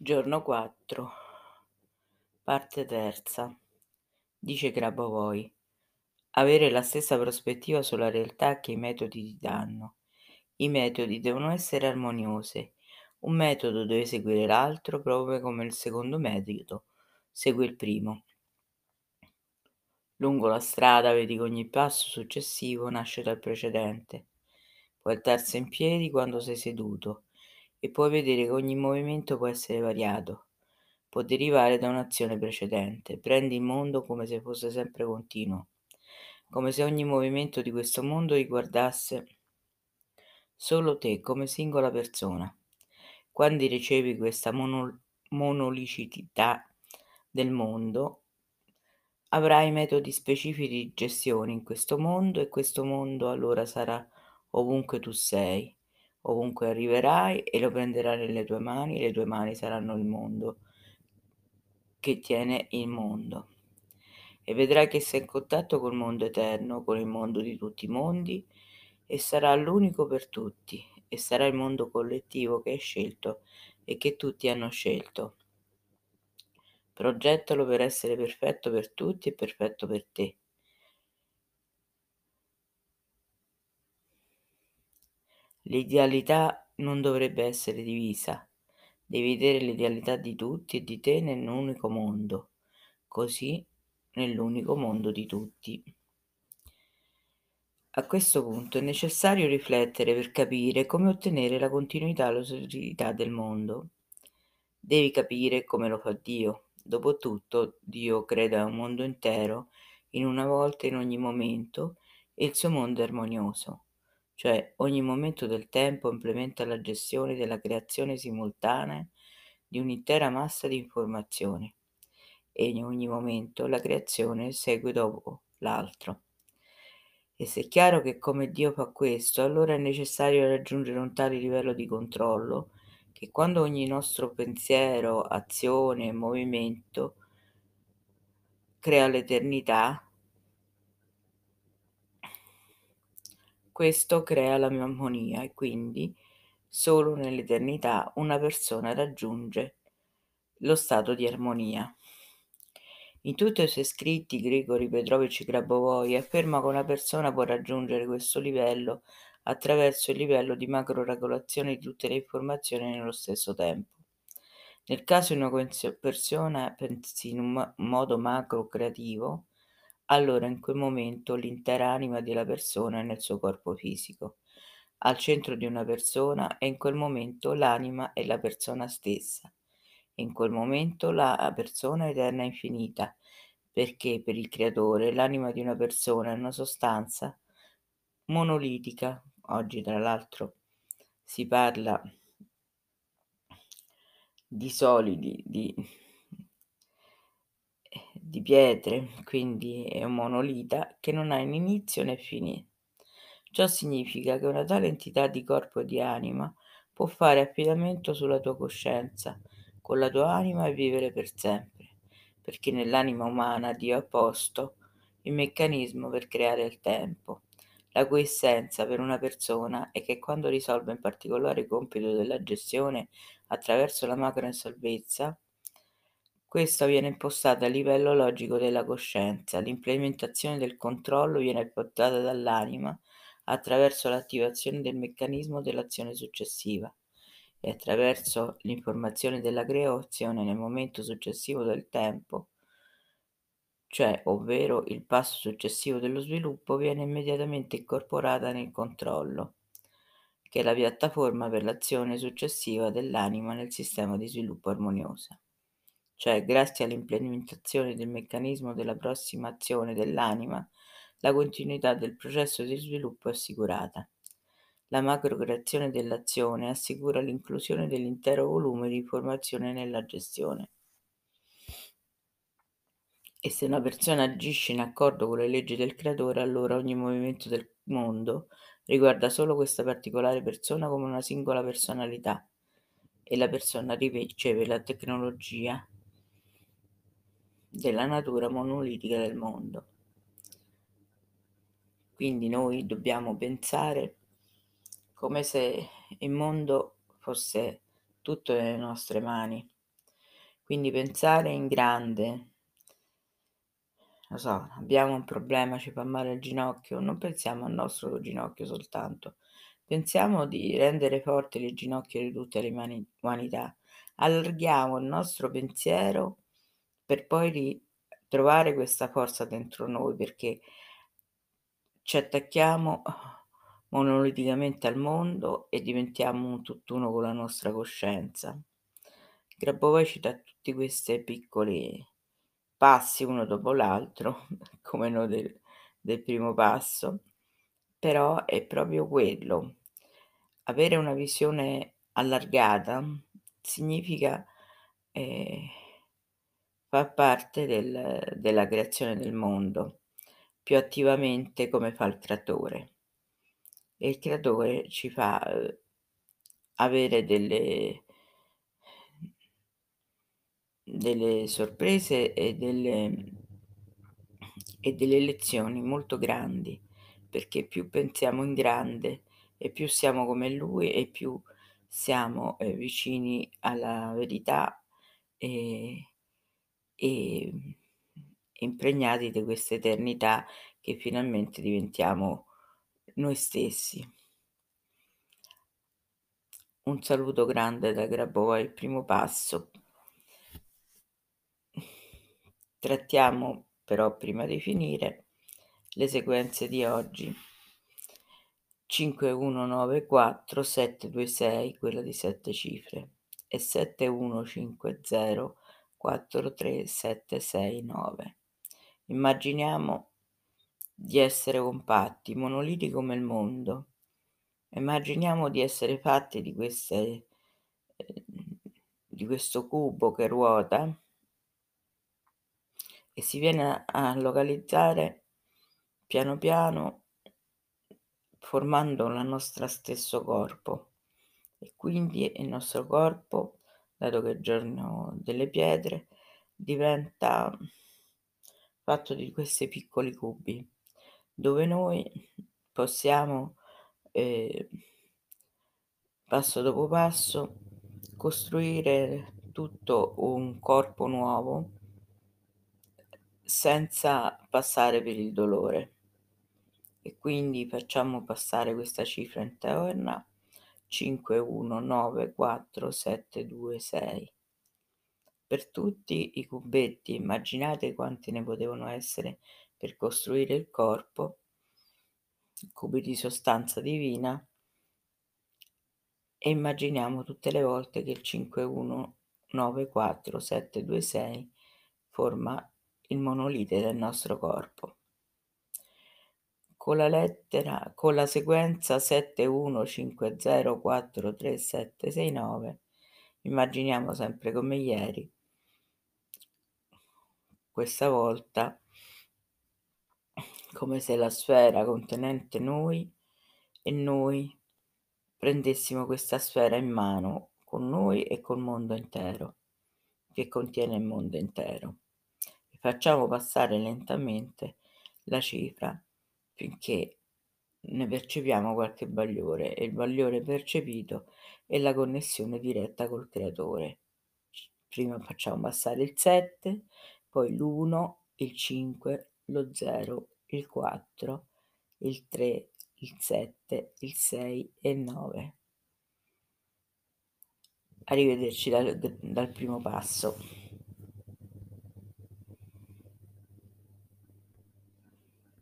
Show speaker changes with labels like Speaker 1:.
Speaker 1: Giorno 4, parte terza. Dice Grabovoi: avere la stessa prospettiva sulla realtà che i metodi ti danno. I metodi devono essere armoniosi. Un metodo deve seguire l'altro proprio come il secondo metodo segue il primo. Lungo la strada vedi che ogni passo successivo nasce dal precedente. Puoi alzarsi in piedi quando sei seduto e puoi vedere che ogni movimento può essere variato può derivare da un'azione precedente. Prendi il mondo come se fosse sempre continuo, come se ogni movimento di questo mondo riguardasse solo te come singola persona. Quando ricevi questa mono- monolicità del mondo, avrai metodi specifici di gestione in questo mondo e questo mondo allora sarà ovunque tu sei, ovunque arriverai e lo prenderai nelle tue mani, le tue mani saranno il mondo che tiene il mondo. E vedrai che sei in contatto col mondo eterno, con il mondo di tutti i mondi, e sarà l'unico per tutti, e sarà il mondo collettivo che hai scelto e che tutti hanno scelto. Progettalo per essere perfetto per tutti e perfetto per te. L'idealità non dovrebbe essere divisa. Devi vedere l'idealità di tutti e di te nell'unico mondo così nell'unico mondo di tutti. A questo punto è necessario riflettere per capire come ottenere la continuità e la solidità del mondo. Devi capire come lo fa Dio. Dopotutto, Dio crea un mondo intero in una volta in ogni momento e il suo mondo è armonioso, cioè ogni momento del tempo implementa la gestione della creazione simultanea di un'intera massa di informazioni e in ogni momento la creazione segue dopo l'altro. E se è chiaro che come Dio fa questo, allora è necessario raggiungere un tale livello di controllo che quando ogni nostro pensiero, azione, movimento crea l'eternità, questo crea la mia armonia e quindi solo nell'eternità una persona raggiunge lo stato di armonia. In tutti i suoi scritti Grigori Petrovich Grabovoi afferma che una persona può raggiungere questo livello attraverso il livello di macro-regolazione di tutte le informazioni nello stesso tempo. Nel caso di una persona pensi in un modo macro-creativo, allora in quel momento l'intera anima della persona è nel suo corpo fisico. Al centro di una persona e in quel momento l'anima è la persona stessa. In quel momento la persona è eterna e infinita perché per il creatore l'anima di una persona è una sostanza monolitica. Oggi tra l'altro si parla di solidi, di, di pietre, quindi è un monolita che non ha inizio né fine. Ciò significa che una tale entità di corpo e di anima può fare affidamento sulla tua coscienza, con la tua anima e vivere per sempre perché nell'anima umana Dio ha posto il meccanismo per creare il tempo, la cui essenza per una persona è che quando risolve in particolare il compito della gestione attraverso la macro salvezza, questa viene impostata a livello logico della coscienza, l'implementazione del controllo viene portata dall'anima attraverso l'attivazione del meccanismo dell'azione successiva e attraverso l'informazione della creazione nel momento successivo del tempo, cioè ovvero il passo successivo dello sviluppo, viene immediatamente incorporata nel controllo, che è la piattaforma per l'azione successiva dell'anima nel sistema di sviluppo armonioso. Cioè, grazie all'implementazione del meccanismo della prossima azione dell'anima, la continuità del processo di sviluppo è assicurata. La macro-creazione dell'azione assicura l'inclusione dell'intero volume di informazione nella gestione. E se una persona agisce in accordo con le leggi del creatore, allora ogni movimento del mondo riguarda solo questa particolare persona come una singola personalità e la persona riceve la tecnologia della natura monolitica del mondo. Quindi noi dobbiamo pensare come se il mondo fosse tutto nelle nostre mani Quindi pensare in grande. Lo so, abbiamo un problema, ci fa male il ginocchio, non pensiamo al nostro ginocchio soltanto, pensiamo di rendere forti le ginocchia di tutte le mani umanità. Allarghiamo il nostro pensiero per poi ritrovare questa forza dentro noi, perché ci attacchiamo monoliticamente al mondo e diventiamo un tutt'uno con la nostra coscienza. Grabovoi ci dà tutti questi piccoli passi uno dopo l'altro, come no del del primo passo, però è proprio quello. Avere una visione allargata significa, ehm, far parte del della creazione del mondo, più attivamente come fa il creatore. E il creatore ci fa, uhm, avere delle delle sorprese e delle e delle lezioni molto grandi, perché più pensiamo in grande e più siamo come lui e più siamo, ehm, vicini alla verità, e e mhmm, impregnati di questa eternità che finalmente diventiamo noi stessi. Un saluto grande da Grabovoi, il primo passo. Trattiamo però prima di finire le sequenze di oggi. 5194 726, quella di 7 cifre, e 7150 43769. Immaginiamo di essere compatti, monoliti come il mondo. Immaginiamo di essere fatti di queste ehm, di questo cubo che ruota e si viene a localizzare piano piano formando la nostra stesso corpo e quindi il nostro corpo, dato che il giorno delle pietre, diventa fatto di questi piccoli cubi, dove noi possiamo, ehm, passo dopo passo, costruire tutto un corpo nuovo senza passare per il dolore. E quindi facciamo passare questa cifra interna 5194726. Per tutti i cubetti, immaginate quanti ne potevano essere per costruire il corpo, cubi di sostanza divina, e immaginiamo tutte le volte che il 5194726 forma il monolite del nostro corpo. Con la lettera con la sequenza 7150437769 immaginiamo sempre come ieri questa volta come se la sfera contenente noi e noi prendessimo questa sfera in mano con noi e col mondo intero, che contiene il mondo intero. E facciamo passare lentamente la cifra finché ne percepiamo qualche bagliore e il bagliore percepito è la connessione diretta col creatore. Prima facciamo passare il 7, poi l'1, il 5, lo 0, il 4, il 3, il 7, il 6 e il 9. Arrivederci dal, dal primo passo.